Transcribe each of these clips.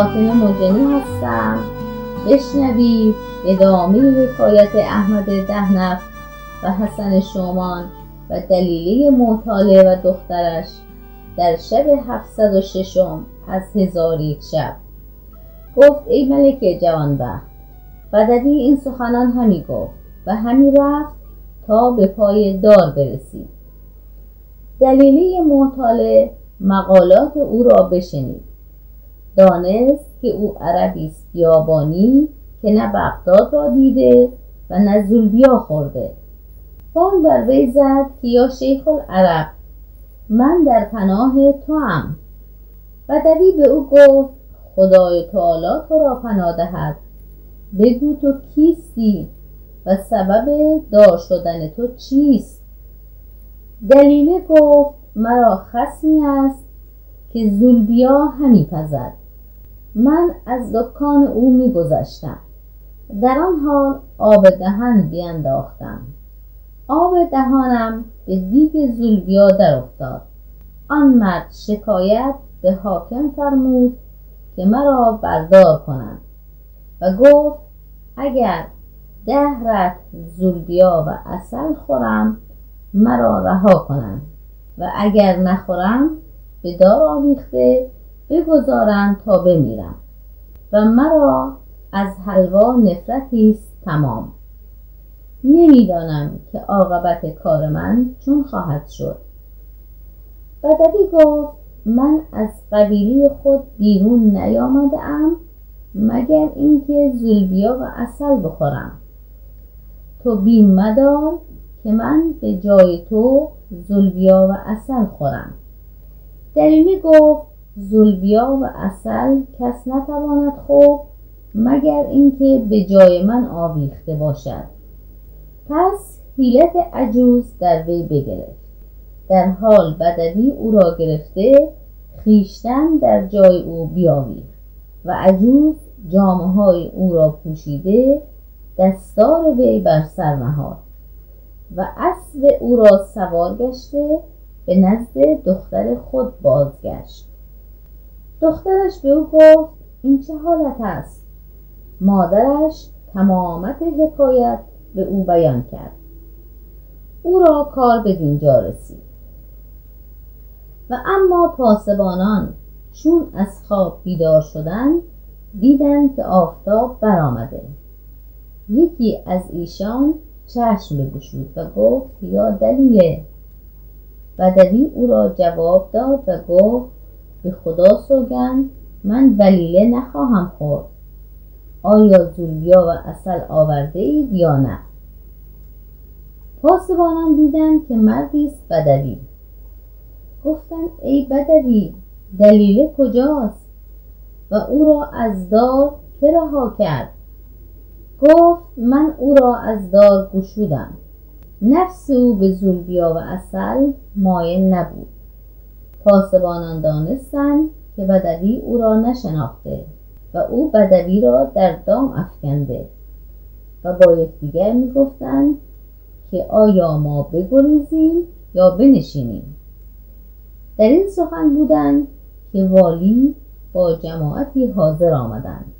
فاطمه مجنی هستم. بشنوید ادامه حکایت احمد دهنف و حسن شومان و دلیله معتاله و دخترش در شب هفتصد و ششم از هزار یک شب. گفت ای ملک جوانبخت بدوی این سخنان همی گفت و همی رفت تا به پای دار برسید. دلیله معتاله مقالات او را بشنید. دانست که او عربی است بیابانی که نه بغداد را دیده و نه زولبیا خورده. بانگ بر وی زد که یا شیخ العرب من در پناه توام. بدوی به او گفت خدای تعالی تو را پناه دهد. بگو تو کیستی و سبب دار شدن تو چیست؟ دلیله گفت مرا خسمی است که زولبیا همی پزد. من از دکان او میگذشتم. در آن حال آب دهن بینداختم. آب دهانم به دیگ زولبیا در افتاد آن مرد شکایت به حاکم فرمود که مرا بردار کنند و گفت اگر ده رت زولبیا و اصل خورم مرا رها کنند و اگر نخورم به دار آویخته بگذارند تا بمیرم. و مرا از حلوا نفرتی است تمام. نمی‌دانم که عاقبت کار من چون خواهد شد. بدوی گفت من از قبیله خود بیرون نیامده ام مگر اینکه زولبیا و اصل بخورم. تو بیم مدار که من به جای تو زولبیا و اصل خورم. دلیلی گفت زولبیا و اصل کس نتواند خورد مگر اینکه به جای من آویخته باشد. پس حیلت عجوز در وی بگرفت. در حال بدوی او را گرفته خیشتن در جای او بیاویخت و عجوز جامه های او را پوشیده دستار وی بر سر نهاد و اسب او را سوار گشته به نزد دختر خود بازگشت. دخترش به او گفت این چه حالت است؟ مادرش تمامت حکایت به او بیان کرد. او را کار به دینجا رسید. و اما پاسبانان چون از خواب بیدار شدند دیدند که آفتاب برآمده. یکی از ایشان چشم بگشود و گفت یا دلیله بدوی او را جواب داد و گفت به خدا سوگند من بلیله نخواهم خورد. آیا زولیا و اصل آورده اید یا نه؟ پاسبانان دیدند که مردی است بدوی. گفتند ای بدوی دلیله کجاست؟ و او را از دار که کرد؟ گفت من او را از دار گشودم. نفس او به زولبیا و اصل مایل نبود. پاسبانان دانستند که بدوی او را نشناخته و او بدوی را در دام افکنده و با یکدیگر می‌گفتند که آیا ما بگریزیم یا بنشینیم؟ در این سخن بودند که والی با جماعتی حاضر آمدند.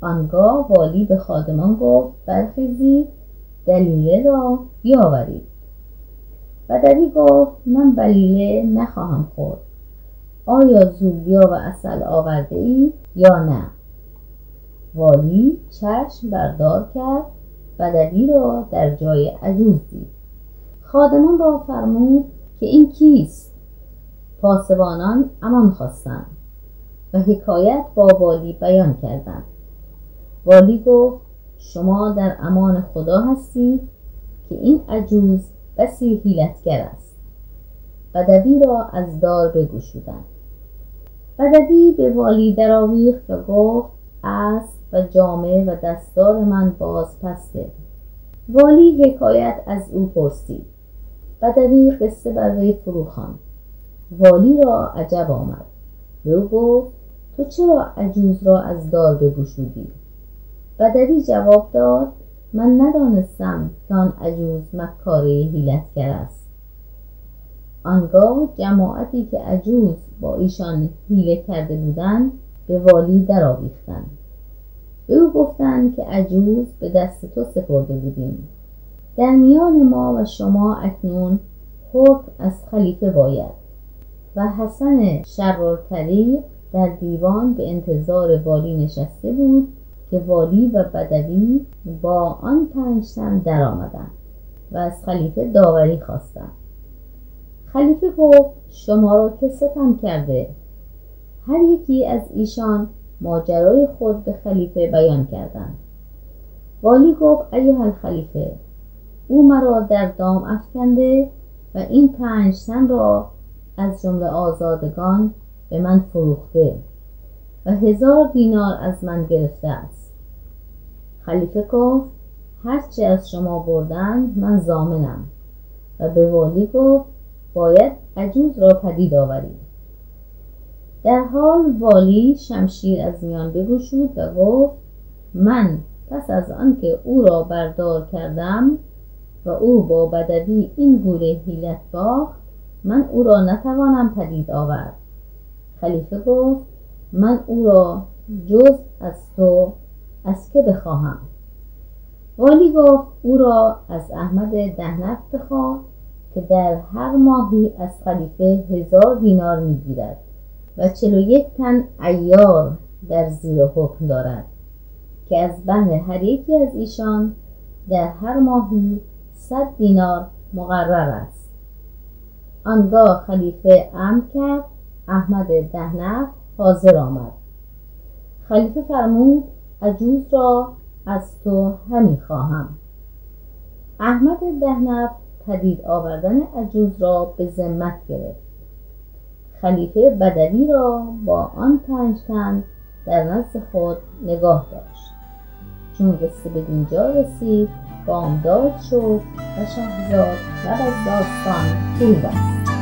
آنگاه والی به خادمان گفت برخیزید دلیله را بیاورید. بدوی گفت من بلیله نخواهم خورد. آیا زولیا و اصل آورده ای یا نه؟ والی چشم بردار کرد بدوی را در جای عجوز دید. خادمان را فرمود که این کیست؟ پاسبانان امان خواستند و حکایت با والی بیان کردند. والی گفت شما در امان خدا هستید که این عجوز بسی حیلتگر است. بدوی را از دار بگشودند بدوی به والی درآویخت و گفت اسب و جامه و دستار من باز پسته. والی حکایت از او پرسید. بدوی قصه بر وی فرو والی را عجب آمد. به او گفت تو چرا عجوز را از دار بگشودی؟ بدوی جواب داد من ندانستم که آن عجوز مکاره حیلتگر است. آنگاه جماعتی که عجوز با ایشان حیله کرده بودند به والی درآویختند. به او گفتند که عجوز به دست تو سپرده بودیم. در میان ما و شما اکنون حکم از خلیفه باید و حسن شرالطریق در دیوان به انتظار والی نشسته بود که والی و بدوی با آن پنج تن درآمدند و از خلیفه داوری خواستند. خلیفه گفت شما را که ستم کرده هر یکی از ایشان ماجرای خود به خلیفه بیان کردند. والی گفت ایها الخلیفه او مرا در دام افکنده و این پنج تن را از جمله آزادگان به من فروخته و هزار دینار از من گرفته است. خلیفه گفت هرچه از شما بردند من زامنم و به والی گفت باید عجوز را پدید آورید در حال والی شمشیر از میان بگشود و گفت من پس از آنکه او را بردار کردم و او با بدوی این گونه حیلت باخت من او را نتوانم پدید آورد. خلیفه گفت من او را جز از تو از که بخواهم. والی گفت او را از احمد دهنف بخواه که در هر ماهی از خلیفه هزار دینار می‌گیرد و چلو یک تن ایار در زیر حکم دارد که از بهر هر یکی از ایشان در هر ماهی صد دینار مقرر است. آنگاه خلیفه امر کرد احمد دهنف حاضر آمد. خلیفه فرمود عجوز را از تو همی خواهم. احمد دهنف پدید آوردن عجوز را به ذمت گرفت. خلیفه بدوی را با آن پنج تن در نزد خود نگاه داشت. چون قصه به دینجا رسید بامداد شد و شهرزاد لب از داستان فرو بست.